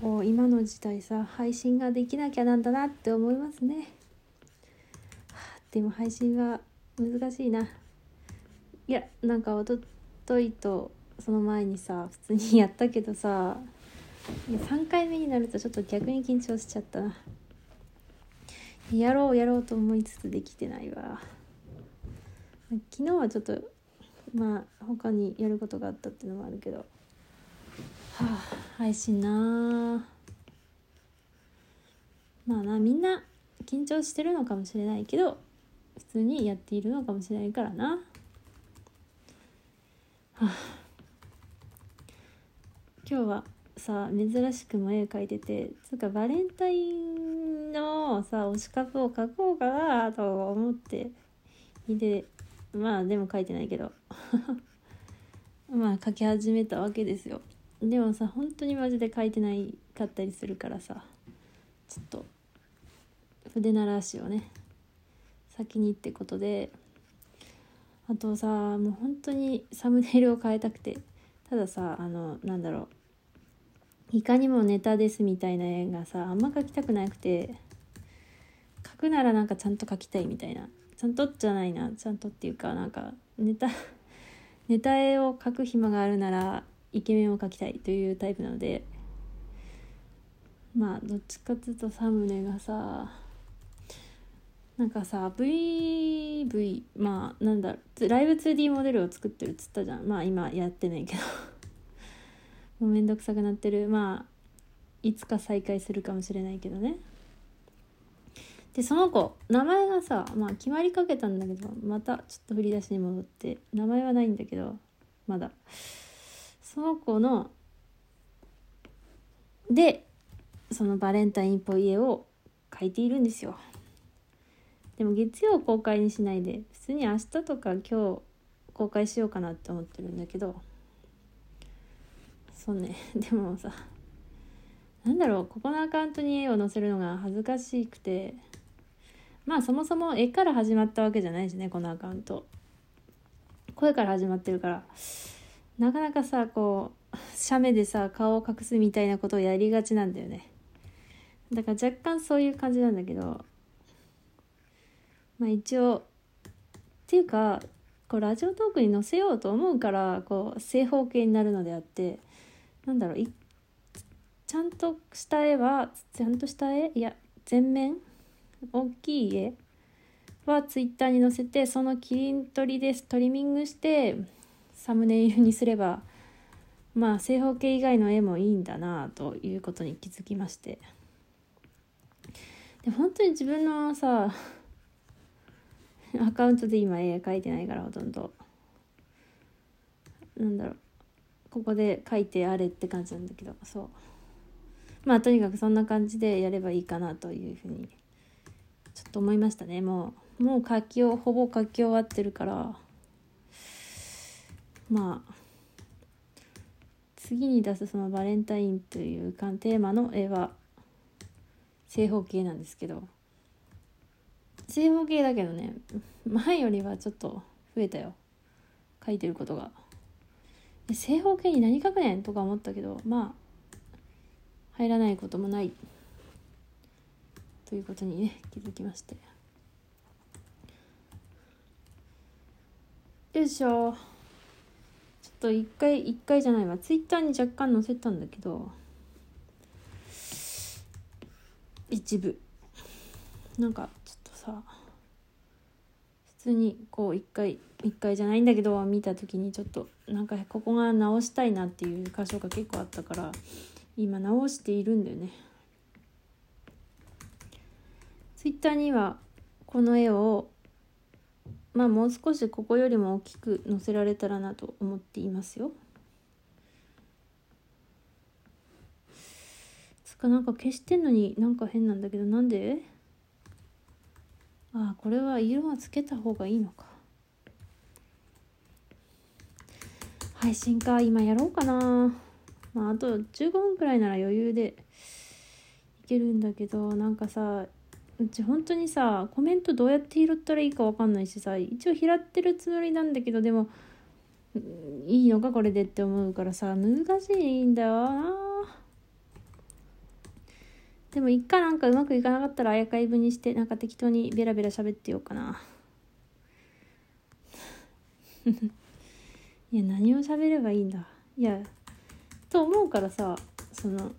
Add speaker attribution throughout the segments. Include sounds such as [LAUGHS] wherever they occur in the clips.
Speaker 1: こう今の時代さ配信ができなきゃなんだなって思いますね、でも配信は難しいな。いやなんかおとといとその前にさ普通にやったけどさ3回目になるとちょっと逆に緊張しちゃったな。やろうやろうと思いつつできてないわ。昨日はちょっとまあ他にやることがあったっていうのもあるけど。はあ。配信な。まあなみんな緊張してるのかもしれないけど普通にやっているのかもしれないからな。はあ。今日はさ珍しくも絵描いててつうかバレンタインのさ推し株を描こうかなと思っていてまあでも描いてないけど。[LAUGHS] まあ描き始めたわけですよ。でもさ本当にマジで描いてないかったりするからさちょっと筆ならしをね先にってことであとさもう本当にサムネイルを変えたくてたださあのなんだろういかにもネタですみたいな絵がさあんま描きたくなくて描くならなんかちゃんと描きたいみたいなちゃんとじゃないなちゃんとっていうかなんかネタ [LAUGHS] ネタ絵を描く暇があるならイケメンを描きたいというタイプなのでまあどっちかっていうとサムネがさなんかさ VV まあなんだライブ 2D モデルを作ってるっつったじゃん。まあ今やってないけど。[LAUGHS] もうめんどくさくなってる。まあいつか再開するかもしれないけどね。でその子名前がさまあ決まりかけたんだけどまたちょっと振り出しに戻って名前はないんだけどまだ。その子のでそのバレンタインっぽい絵を描いているんですよ。でも月曜公開にしないで普通に明日とか今日公開しようかなって思ってるんだけど。そうね。[LAUGHS] でもさなんだろうここのアカウントに絵を載せるのが恥ずかしくて。まあそもそも絵から始まったわけじゃないしねこのアカウント。声から始まってるから。なかなかさこう写メでさ顔を隠すみたいなことをやりがちなんだよね。だから若干そういう感じなんだけどまあ一応っていうかこうラジオトークに載せようと思うからこう正方形になるのであってなんだろういちゃんとした絵はちゃんとした絵いや全面大きい絵はツイッターに載せてその切り取りですトリミングしてサムネイルにすればまあ正方形以外の絵もいいんだなということに気づきまして。で本当に自分のさアカウントで今絵描いてないからほとんど。なんだろう。ここで書いてあれって感じなんだけど。そう。まあとにかくそんな感じでやればいいかなというふうにちょっと思いましたね。もうもう書きをほぼ書き終わってるから。まあ次に出すそのバレンタインというかテーマの絵は正方形なんですけど正方形だけどね前よりはちょっと増えたよ。書いてることが。正方形に何書くねんとか思ったけどまあ入らないこともない。ということにね気づきまして。よいしょ。と一回一回じゃないわ。ツイッターに若干載せたんだけど一部。なんかちょっとさ普通にこう一回一回じゃないんだけど見た時にちょっとなんかここが直したいなっていう箇所が結構あったから今直しているんだよね。ツイッターにはこの絵をまあもう少しここよりも大きく載せられたらなと思っていますよ。つかなんか消してんのになんか変なんだけどなんで？ああこれは色はつけた方がいいのか。配信か。今やろうかな。まああと15分くらいなら余裕でいけるんだけどなんかさうち本当にさコメントどうやって拾ったらいいか分かんないしさ一応拾ってるつもりなんだけどでもいいのかこれでって思うからさ難しいんだよな。でも一回なんかうまくいかなかったらアーカイブにしてなんか適当にベラベラ喋ってようかな。いや何を喋ればいいんだ。いやと思うからさその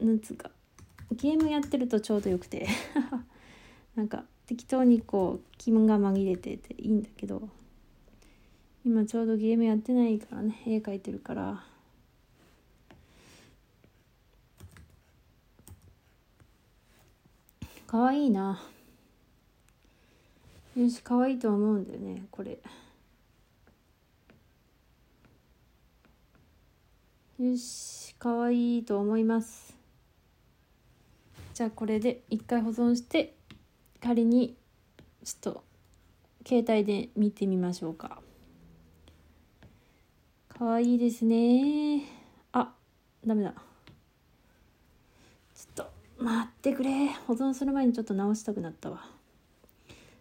Speaker 1: なんつうか。ゲームやってるとちょうどよくて。[LAUGHS] なんか適当にこう気分が紛れてていいんだけど。今ちょうどゲームやってないからね絵描いてるから。かわいいな。よしかわいいと思うんだよねこれ。よしかわいいと思います。じゃあこれで一回保存して仮にちょっと携帯で見てみましょうか。かわいいですね。あダメだ。ちょっと待ってくれ。保存する前にちょっと直したくなったわ。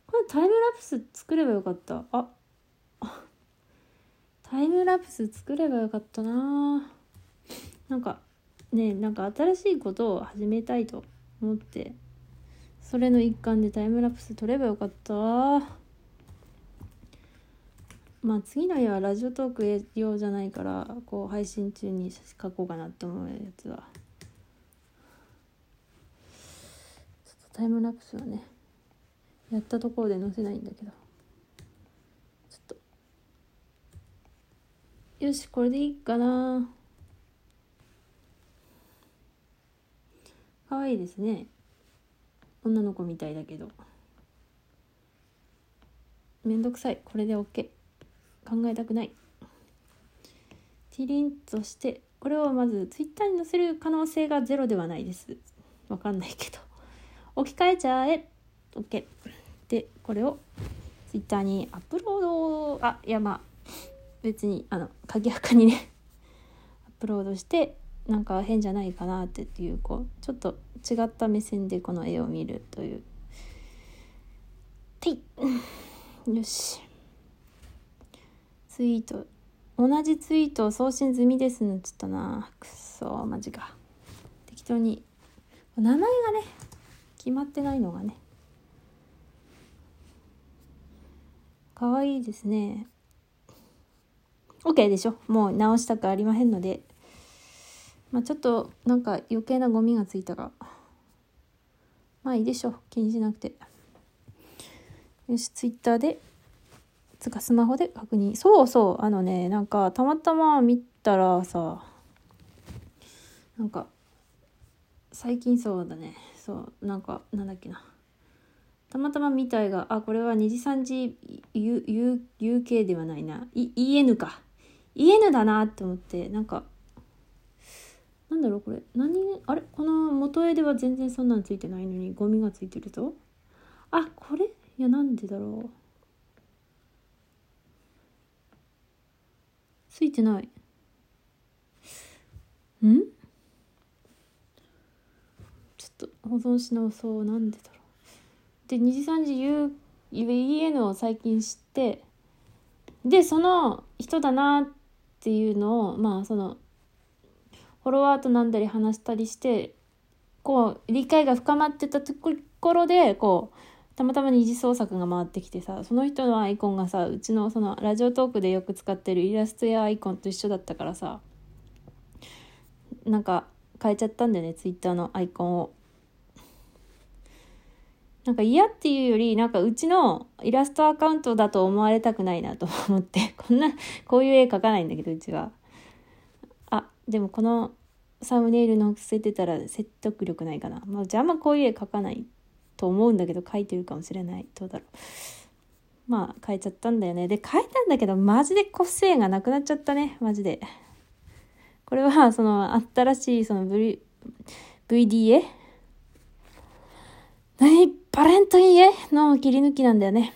Speaker 1: これタイムラプス作ればよかった。あタイムラプス作ればよかったな。なんかねなんか新しいことを始めたいと思って。それの一環でタイムラプス撮ればよかった。まあ次の日はラジオトーク用じゃないからこう配信中に書こうかなって思うやつは。ちょっとタイムラプスはねやったところで載せないんだけど。ちょっと。よしこれでいいかな。可愛いですね。女の子みたいだけど。めんどくさい。これで OK 考えたくない。ティリンとしてこれをまずツイッターに載せる可能性がゼロではないです。わかんないけど。置き換えちゃえ。OK でこれをツイッターにアップロードあいやまあ別にあの鍵垢にね。アップロードしてなんか変じゃないかなっていうこうちょっと違った目線でこの絵を見るという。てい。[LAUGHS] よし。ツイート。同じツイートを送信済みですのちょっとな。くそ。マジか。適当に。名前がね決まってないのがね。かわいいですね。OK でしょ。もう直したくありませんので。まあちょっとなんか余計なゴミがついたがまあいいでしょう。気にしなくて。よしツイッターでつかスマホで確認。そうそう。あのねなんかたまたま見たらさなんか最近そうだね。そうなんかなんだっけな。たまたま見たいがあこれは2時3時 U U UK ではないな。EN か。EN だなって思ってなんかなんだろうこれ。何あれ？この元絵では全然そんなんついてないのにゴミがついてるぞ。あこれ？いやなんでだろう。ついてない。ん？ちょっと保存し直そう。なんでだろう。で2時3時 U EN を最近知ってでその人だなっていうのをまあそのフォロワーとなんだり話したりしてこう理解が深まってたところでこうたまたま二次創作が回ってきてさその人のアイコンがさうちのそのラジオトークでよく使ってるイラストやアイコンと一緒だったからさなんか変えちゃったんだよねツイッターのアイコンを。なんか嫌っていうよりなんかうちのイラストアカウントだと思われたくないなと思ってこんなこういう絵描かないんだけどうちは。あでもこのサムネイル載せてたら説得力ないかな。まあ、じゃああこういう絵描かないと思うんだけど描いてるかもしれない。どうだろう。まあ変えちゃったんだよね。で変えたんだけどマジで個性がなくなっちゃったね。マジで。これはその新しいその v d a 何バレントイン絵の切り抜きなんだよね。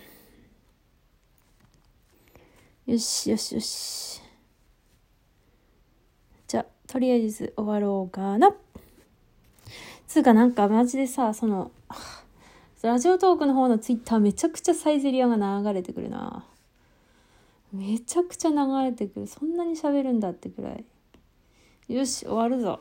Speaker 1: よしよしよし。とりあえず終わろうかな。つうかなんかマジでさ、その、ラジオトークの方のツイッターめちゃくちゃサイゼリアが流れてくるな。めちゃくちゃ流れてくる。そんなに喋るんだってくらい。よし、終わるぞ。